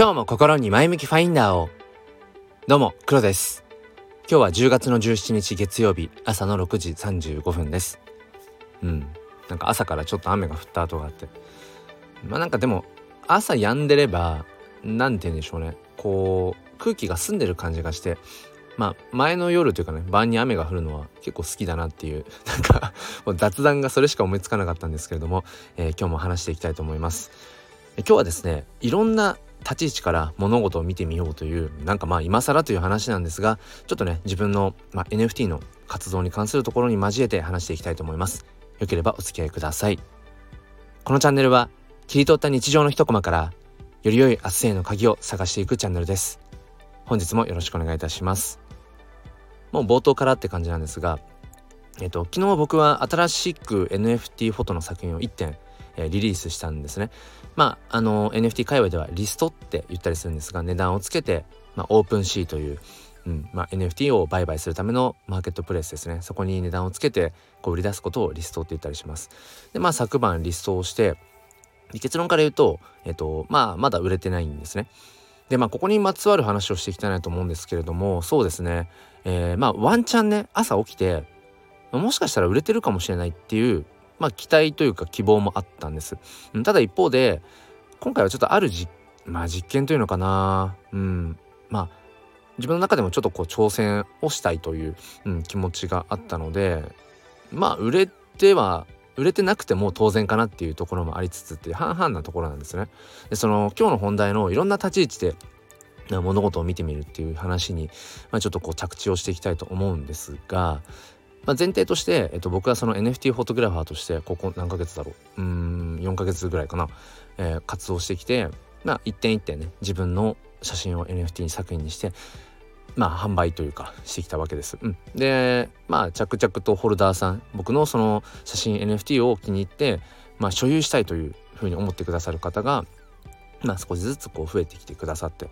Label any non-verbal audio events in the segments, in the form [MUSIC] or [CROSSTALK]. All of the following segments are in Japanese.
今日も心に前向きファインダーを。どうも黒です。今日は10月の17日月曜日朝の6時35分です。うん。なんか朝からちょっと雨が降った後があって。まあなんかでも朝止んでれば何て言うんでしょうね。こう空気が澄んでる感じがしてまあ前の夜というかね晩に雨が降るのは結構好きだなっていう [LAUGHS] なんかもう雑談がそれしか思いつかなかったんですけれども、えー、今日も話していきたいと思います。今日はですねいろんな立ち位置から物事を見てみようというなんかまあ今更という話なんですがちょっとね自分の、まあ、NFT の活動に関するところに交えて話していきたいと思います。よければお付き合いください。このチャンネルは切り取った日常の一コマからより良い明日への鍵を探していくチャンネルです。本日もよろしくお願いいたします。もう冒頭からって感じなんですがえっと昨日僕は新しく NFT フォトの作品を1点えリリースしたんですね。まあ、あの NFT 界隈ではリストって言ったりするんですが値段をつけて、まあ、オープンシーという、うんまあ、NFT を売買するためのマーケットプレイスですねそこに値段をつけてこう売り出すことをリストって言ったりします。でまあ昨晩リストをして結論から言うと、えっとまあ、まだ売れてないんですね。でまあここにまつわる話をしていきたいなと思うんですけれどもそうですね、えー、まあワンチャンね朝起きてもしかしたら売れてるかもしれないっていうまあ期待というか希望もあったんです。ただ一方で今回はちょっとあるじ、まあ、実験というのかなうんまあ自分の中でもちょっとこう挑戦をしたいという、うん、気持ちがあったのでまあ売れては売れてなくても当然かなっていうところもありつつって半々なところなんですね。でその今日の本題のいろんな立ち位置で物事を見てみるっていう話に、まあ、ちょっとこう着地をしていきたいと思うんですがまあ、前提として、えっと、僕はその NFT フォトグラファーとしてここ何ヶ月だろう？うん4ヶ月ぐらいかな、えー、活動してきて、まあ、一点一点ね自分の写真を NFT に作品にしてまあ販売というかしてきたわけです。うん、でまあ着々とホルダーさん僕のその写真 NFT を気に入って、まあ、所有したいというふうに思ってくださる方が、まあ、少しずつこう増えてきてくださって、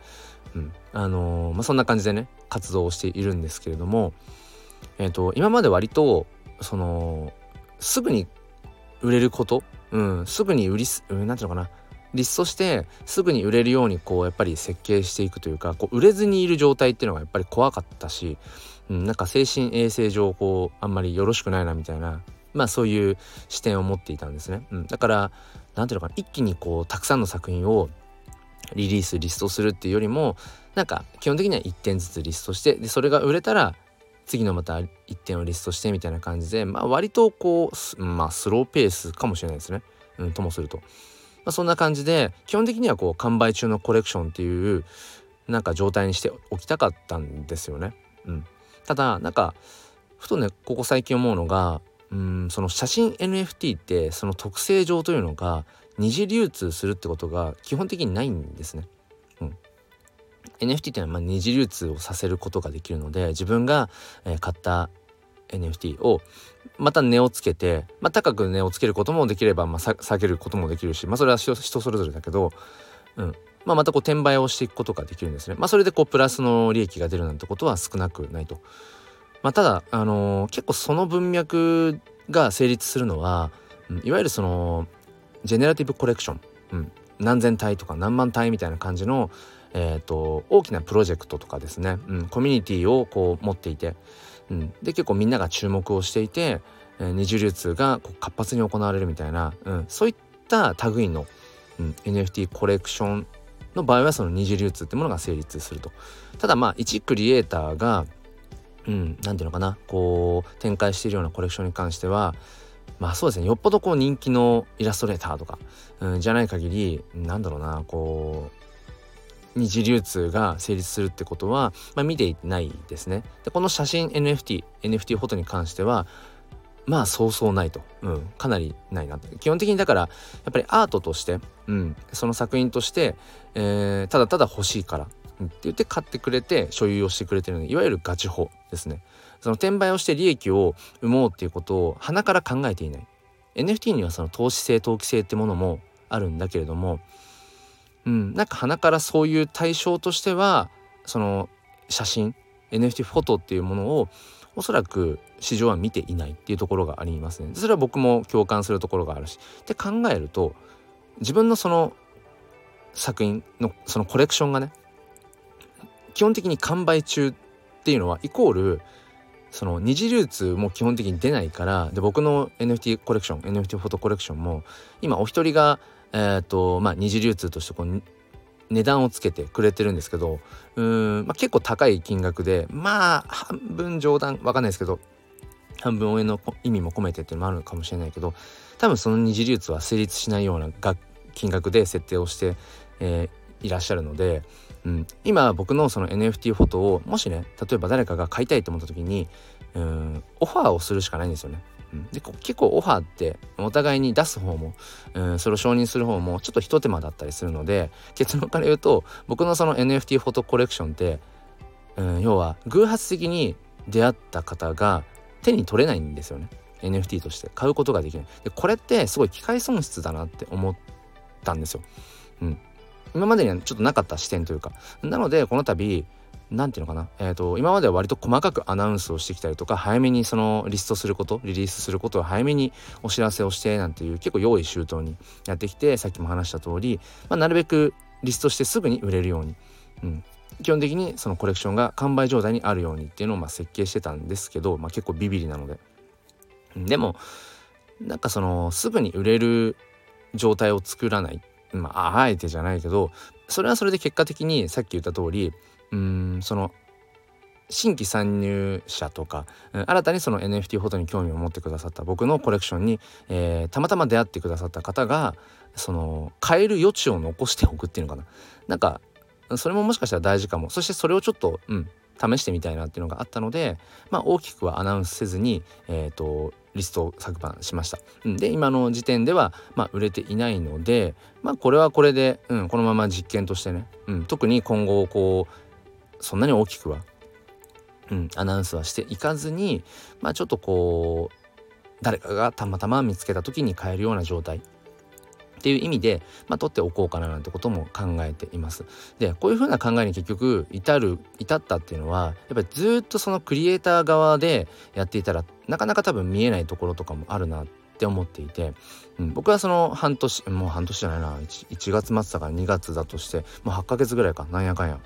うん。あのー、まあ、そんな感じでね活動をしているんですけれどもえっ、ー、と今まで割とそのすぐに売れること、うん、すぐに売りす、うん、なんていうのかなリストしてすぐに売れるようにこうやっぱり設計していくというかこう売れずにいる状態っていうのがやっぱり怖かったし、うん、なんか精神衛生上こうあんまりよろしくないなみたいなまあそういう視点を持っていたんですね。うん、だから何ていうのかな一気にこうたくさんの作品をリリースリストするっていうよりもなんか基本的には1点ずつリストしてでそれが売れたら次のまた1点をリストしてみたいな感じで、まあ、割とこう、まあ、スローペースかもしれないですね、うん、ともすると。まあ、そんな感じで基本的にはこう完売中のコレクションっていうなんか状態にしておきたかったんですよね。うん、ただなんかふとねここ最近思うのがうんその写真 NFT ってその特性上というのが二次流通するってことが基本的にないんですね。NFT っていうのはま二次流通をさせることができるので自分が、買った NFT をまた値をつけて、まあ、高く値をつけることもできれば、まあ、下げることもできるし、まあ、それは人それぞれだけど、うんまあ、またこう転売をしていくことができるんですね。まあ、それでこうプラスの利益が出るなんてことは少なくないと。まあ、ただ、あのー、結構その文脈が成立するのは、うん、いわゆるそのジェネラティブコレクション、うん、何千体とか何万体みたいな感じのえーと、大きなプロジェクトとかですね、うん、コミュニティをこう持っていて、うん、で結構みんなが注目をしていて、えー、二次流通がこう活発に行われるみたいな、うん、そういった類の、うん、NFT コレクションの場合はその二次流通ってものが成立すると。ただまあ一クリエイターがうん、て言うのかな。こう展開しているようなコレクションに関してはまあそうですね。よっぽどこう人気のイラストレーターとか、うん、じゃない限りなんだろうなこう二次流通が成立するってことは、まあ、見ていないですね。でこの写真 NFT、NFT フォトに関してはまあそうそうないと、うん、かなりないな基本的にだからやっぱりアートとして、うん、その作品として、えー、ただただ欲しいからって言って買ってくれて所有をしてくれてるのでいわゆるガチ法ですね。その転売をして利益を生もうっていうことを鼻から考えていない NFT にはその投資性投機性ってものもあるんだけれどもうん、なんか鼻からそういう対象としてはその写真 NFT フォトっていうものをおそらく市場は見ていないっていうところがありますね。それは僕も共感するところがあるし。って考えると自分のその作品のそのコレクションがね基本的に完売中っていうのはイコールその二次流通も基本的に出ないからで僕の NFT コレクション NFT フォトコレクションも今お一人がえ、ー、とまあ二次流通としてこう値段をつけてくれてるんですけどうん、まあ、結構高い金額でまあ半分冗談わかんないですけど半分応援の意味も込めてっていうのもあるかもしれないけど多分その二次流通は成立しないような金額で設定をして、えー、いらっしゃるので、うん、今僕のその NFT フォトをもしね例えば誰かが買いたいと思った時にうんオファーをするしかないんですよね。で結構オファーってお互いに出す方も、うん、それを承認する方もちょっとひと手間だったりするので結論から言うと僕のその NFT フォトコレクションって、うん、要は偶発的に出会った方が手に取れないんですよね。NFT として。買うことができない。でこれってすごい機械損失だなって思ったんですよ、うん、今までにはちょっとなかった視点というかなのでこの度何て言うのかな、えーと、今までは割と細かくアナウンスをしてきたりとか早めにそのリストすることリリースすることを早めにお知らせをしてなんていう結構用意周到にやってきてさっきも話した通り、まあ、なるべくリストしてすぐに売れるように、うん、基本的にそのコレクションが完売状態にあるようにっていうのをまあ設計してたんですけど、まあ、結構ビビりなので。でもなんかそのすぐに売れる状態を作らないまああえてじゃないけどそれはそれで結果的にさっき言った通りうんその新規参入者とか新たにその NFT フォトに興味を持ってくださった僕のコレクションに、えー、たまたま出会ってくださった方がその買える余地を残しておくっていうのかな。なんかそれももしかしたら大事かも。そしてそれをちょっとうん試してみたいなっていうのがあったので、まあ、大きくはアナウンスせずに、えーと、リストを昨晩しました。で今の時点では、まあ、売れていないので、まあ、これはこれで、うん、このまま実験としてね、うん、特に今後こうそんなに大きくは、うん、アナウンスはしていかずに、まあ、ちょっとこう誰かがたまたま見つけた時に買えるような状態。っていう意味で、まあ、取っておこうかななんてことも考えています。でこういうふうな考えに結局至る至ったっていうのはやっぱりずっとそのクリエイター側でやっていたらなかなか多分見えないところとかもあるなって思っていて、うん、僕はその半年もう半年じゃないな 1, 1月末だから2月だとしてもう8ヶ月ぐらいかなんやかんや。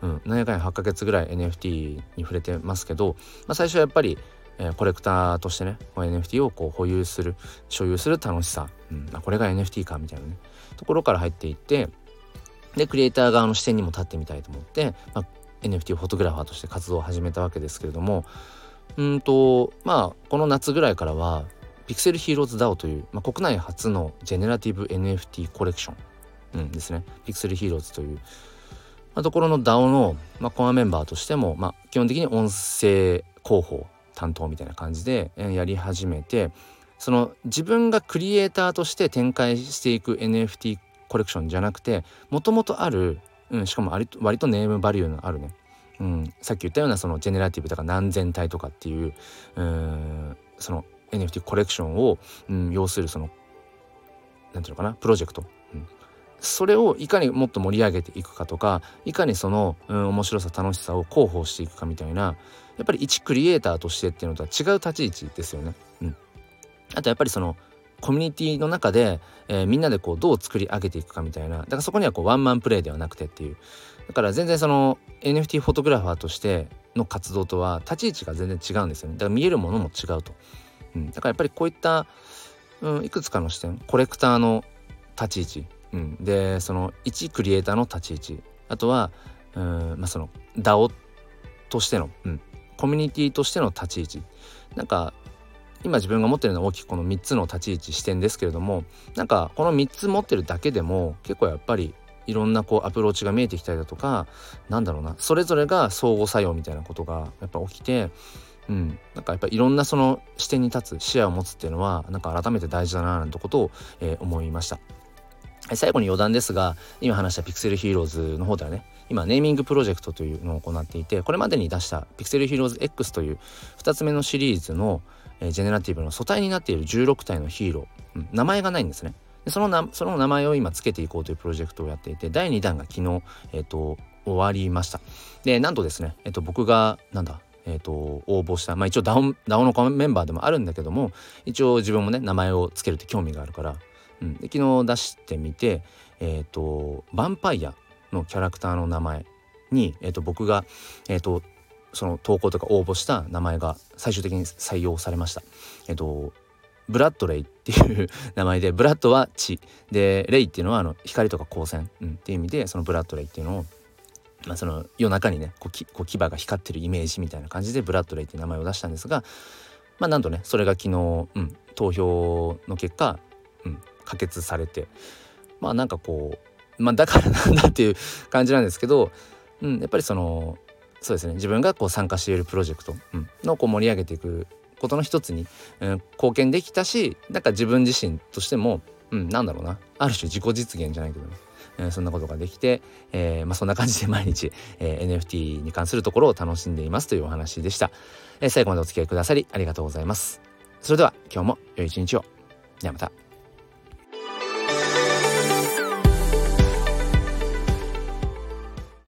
うん、なんやかんや8ヶ月ぐらい NFT に触れてますけど、まあ、最初はやっぱりえー、コレクターとしてね NFT をこう保有する所有する楽しさ、うん、あこれが NFT かみたいなね。ところから入っていってでクリエイター側の視点にも立ってみたいと思って、まあ、NFT フォトグラファーとして活動を始めたわけですけれどもうんとまあこの夏ぐらいからはピクセルヒーローズ DAO という、まあ、国内初のジェネラティブ NFT コレクション、うん、ですね。ピクセルヒーローズという、まあ、ところの DAO の、まあ、コアメンバーとしても、まあ、基本的に音声広報担当みたいな感じでやり始めてその自分がクリエイターとして展開していく NFT コレクションじゃなくてもともとある、うん、しかも割とネームバリューのあるね、うん、さっき言ったようなそのジェネラティブとか何千体とかっていううその NFT コレクションを、うん、要するその何て言うのかなプロジェクト、うん、それをいかにもっと盛り上げていくかとかいかにその、うん、面白さ楽しさを広報していくかみたいなやっぱり一クリエイターとしてっていうのとは違う立ち位置ですよね。うん、あとやっぱりそのコミュニティの中で、えー、みんなでこうどう作り上げていくかみたいなだからそこにはこうワンマンプレイではなくてっていう。だから全然その NFT フォトグラファーとしての活動とは立ち位置が全然違うんですよね。だから見えるものも違うと、うん、だからやっぱりこういった、うん、いくつかの視点コレクターの立ち位置、うん、でその一クリエイターの立ち位置。あとはうん、まあ、その DAO としての、うん、コミュニティとしての立ち位置。なんか今自分が持ってるのは大きくこの3つの立ち位置視点ですけれどもなんかこの3つ持ってるだけでも結構やっぱりいろんなこうアプローチが見えてきたりだとかなんだろうなそれぞれが相互作用みたいなことがやっぱ起きてうん、なんかやっぱいろんなその視点に立つ視野を持つっていうのはなんか改めて大事だななんてことを、えー、思いました。最後に余談ですが今話したピクセルヒーローズの方ではね今ネーミングプロジェクトというのを行っていてこれまでに出したピクセルヒーローズ X という2つ目のシリーズの、えー、ジェネラティブの素体になっている16体のヒーロー、名前がないんですね。でそのなその名前を今つけていこうというプロジェクトをやっていて第2弾が昨日、えーと、終わりました。でなんとですね、えーと、僕がなんだえーと、応募した、まあ、一応 DAO, DAO のメンバーでもあるんだけども一応自分もね名前をつけるって興味があるからうん、で昨日出してみてえっ、ー、とヴァンパイアのキャラクターの名前に、えー、と僕が、えー、とその投稿とか応募した名前が最終的に採用されました。えっ、ー、とブラッドレイっていう名前でブラッドは血でレイっていうのはあの光とか光線、うん、っていう意味でそのブラッドレイっていうのをまあ、その夜中にねこうきこう牙が光ってるイメージみたいな感じでブラッドレイっていう名前を出したんですがまあなんとねそれが昨日、うん、投票の結果、可決されて。まあなんかこうまあだからなんだっていう感じなんですけど、うん、やっぱりそのそうですね自分がこう参加しているプロジェクト、うん、のこう盛り上げていくことの一つに、うん、貢献できたしなんか自分自身としても、うん、なんだろうなある種自己実現じゃないけどねえそんなことができて、えー、まあ、そんな感じで毎日、えー、NFT に関するところを楽しんでいますというお話でした、え最後までお付き合いくださりありがとうございます。それでは今日も良い一日を。ではまた。